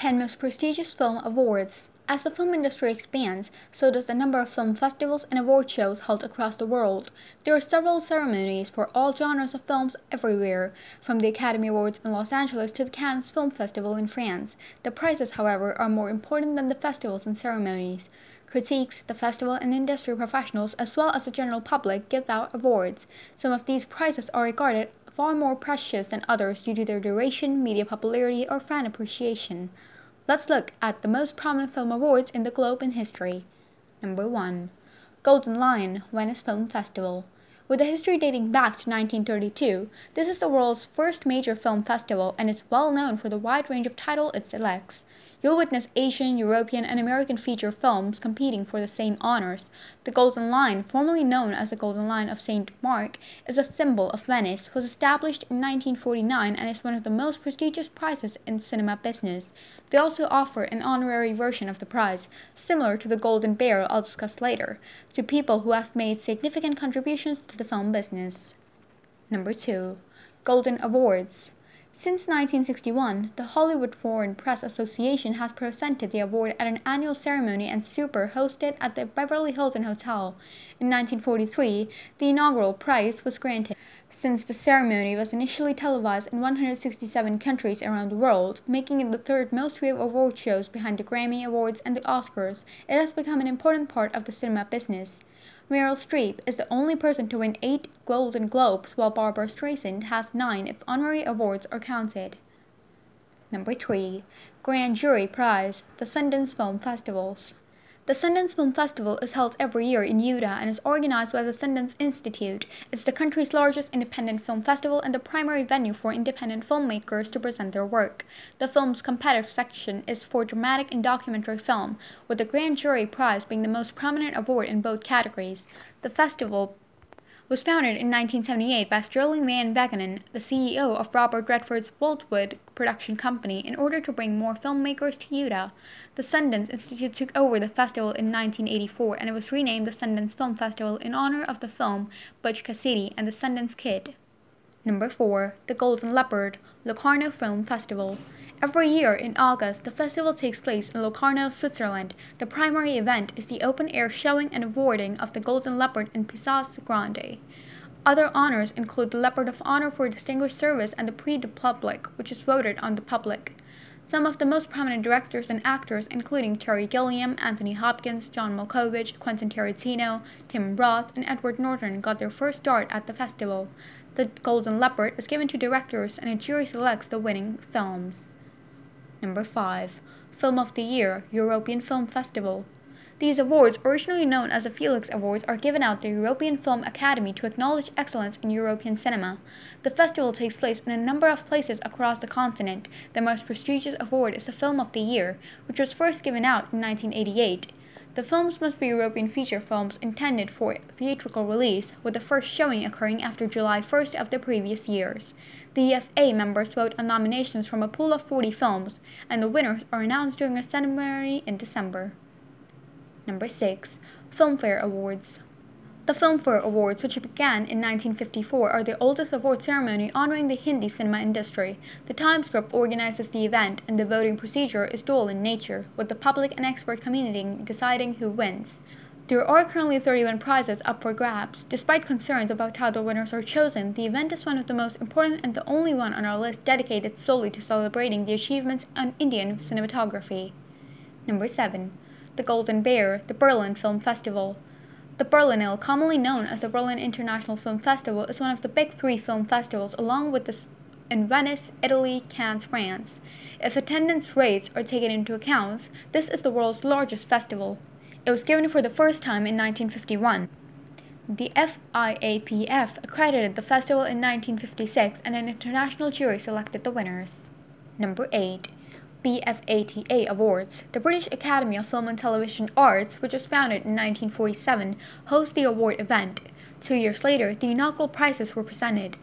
10 most prestigious film awards. As the film industry expands, so does the number of film festivals and award shows held across the world. There are several ceremonies for all genres of films everywhere, from the Academy Awards in Los Angeles to the Cannes Film Festival in France. The prizes, however, are more important than the festivals and ceremonies. Critiques, the festival, and industry professionals, as well as the general public, give out awards. Some of these prizes are regarded far more precious than others due to their duration, media popularity, or fan appreciation. Let's look at the most prominent film awards in the globe in history. Number 1. Golden Lion, Venice Film Festival. With a history dating back to 1932, this is the world's first major film festival and is well known for the wide range of titles it selects. You'll witness Asian, European, and American feature films competing for the same honors. The Golden Lion, formerly known as the Golden Lion of St. Mark, is a symbol of Venice, was established in 1949 and is one of the most prestigious prizes in cinema business. They also offer an honorary version of the prize, similar to the Golden Bear I'll discuss later, to people who have made significant contributions to the film business. Number 2. Golden Awards since 1961, the Hollywood Foreign Press Association has presented the award at an annual ceremony and super hosted at the Beverly Hilton Hotel. In 1943, the inaugural prize was granted. Since the ceremony was initially televised in 167 countries around the world, making it the third most viewed award shows behind the Grammy Awards and the Oscars, it has become an important part of the cinema business. Meryl Streep is the only person to win eight Golden Globes, while Barbra Streisand has nine if honorary awards are counted. Number 3. Grand Jury Prize, the Sundance Film Festivals. The Sundance Film Festival is held every year in Utah and is organized by the Sundance Institute. It's the country's largest independent film festival and the primary venue for independent filmmakers to present their work. The film's competitive section is for dramatic and documentary film, with the Grand Jury Prize being the most prominent award in both categories. The festival was founded in 1978 by Sterling Van Wagenen, the CEO of Robert Redford's Boltwood production company, in order to bring more filmmakers to Utah. The Sundance Institute took over the festival in 1984 and it was renamed the Sundance Film Festival in honor of the film Butch Cassidy and the Sundance Kid. Number 4. The Golden Leopard, Locarno Film Festival. Every year in August, the festival takes place in Locarno, Switzerland. The primary event is the open air showing and awarding of the Golden Leopard in Piazza Grande. Other honors include the Leopard of Honor for Distinguished Service and the Prix du Public, which is voted on the public. Some of the most prominent directors and actors, including Terry Gilliam, Anthony Hopkins, John Malkovich, Quentin Tarantino, Tim Roth, and Edward Norton, got their first start at the festival. The Golden Leopard is given to directors, and a jury selects the winning films. Number 5. Film of the Year, European Film Festival. These awards, originally known as the Felix Awards, are given out the European Film Academy to acknowledge excellence in European cinema. The festival takes place in a number of places across the continent. The most prestigious award is the Film of the Year, which was first given out in 1988. The films must be European feature films intended for theatrical release, with the first showing occurring after July 1st of the previous years. The EFA members vote on nominations from a pool of 40 films, and the winners are announced during a ceremony in December. Number 6. Filmfare Awards. The Filmfare Awards, which began in 1954, are the oldest award ceremony honoring the Hindi cinema industry. The Times Group organizes the event, and the voting procedure is dual in nature, with the public and expert community deciding who wins. There are currently 31 prizes up for grabs. Despite concerns about how the winners are chosen, the event is one of the most important and the only one on our list dedicated solely to celebrating the achievements in Indian cinematography. Number 7. The Golden Bear, the Berlin Film Festival. The Berlinale, commonly known as the Berlin International Film Festival, is one of the big three film festivals along with the in Venice, Italy, Cannes, France. If attendance rates are taken into account, this is the world's largest festival. It was given for the first time in 1951. The FIAPF accredited the festival in 1956 and an international jury selected the winners. Number 8. BAFTA Awards. The British Academy of Film and Television Arts, which was founded in 1947, hosts the award event. Two years later, the inaugural prizes were presented.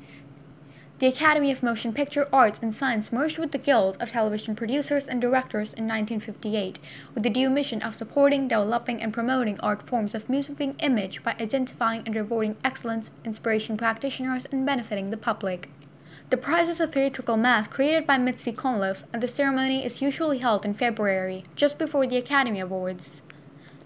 The Academy of Motion Picture Arts and Science merged with the Guild of Television Producers and Directors in 1958, with the due mission of supporting, developing, and promoting art forms of moving image by identifying and rewarding excellence, inspiration practitioners, and benefiting the public. The prize is a theatrical mask created by Mitzi Cunliffe, and the ceremony is usually held in February, just before the Academy Awards.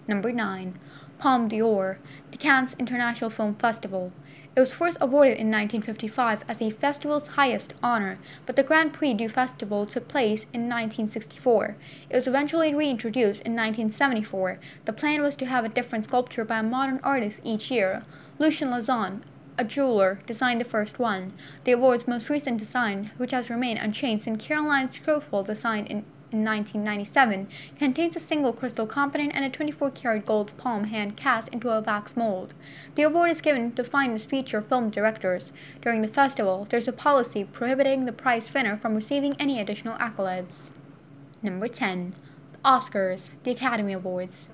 Number 9. Palme d'Or, the Cannes International Film Festival. It was first awarded in 1955 as the festival's highest honor, but the Grand Prix du Festival took place in 1964. It was eventually reintroduced in 1974. The plan was to have a different sculpture by a modern artist each year. Lucienne Lazon, a jeweler, designed the first one. The award's most recent design, which has remained unchanged since Caroline Scheufele designed in in 1997 contains a single crystal component and a 24 karat gold palm hand cast into a wax mold. The award is given to finest feature film directors. During the festival, there's a policy prohibiting the prize winner from receiving any additional accolades. Number 10. The Oscars, the Academy Awards.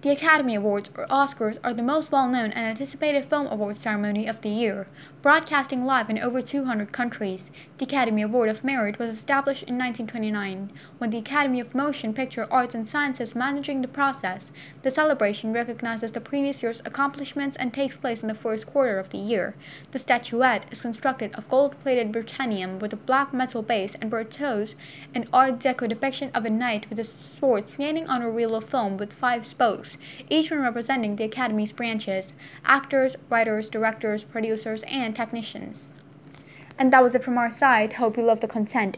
The Academy Awards, or Oscars, are the most well known and anticipated film awards ceremony of the year, broadcasting live in over 200 countries. The Academy Award of Merit was established in 1929, when the Academy of Motion Picture Arts and Sciences managing the process. The celebration recognizes the previous year's accomplishments and takes place in the first quarter of the year. The statuette is constructed of gold plated Britannium with a black metal base and berceaus, an Art Deco depiction of a knight with a sword standing on a reel of film with five spokes each one representing the Academy's branches actors, writers, directors, producers, and technicians. And that was it from our side. Hope you love the content.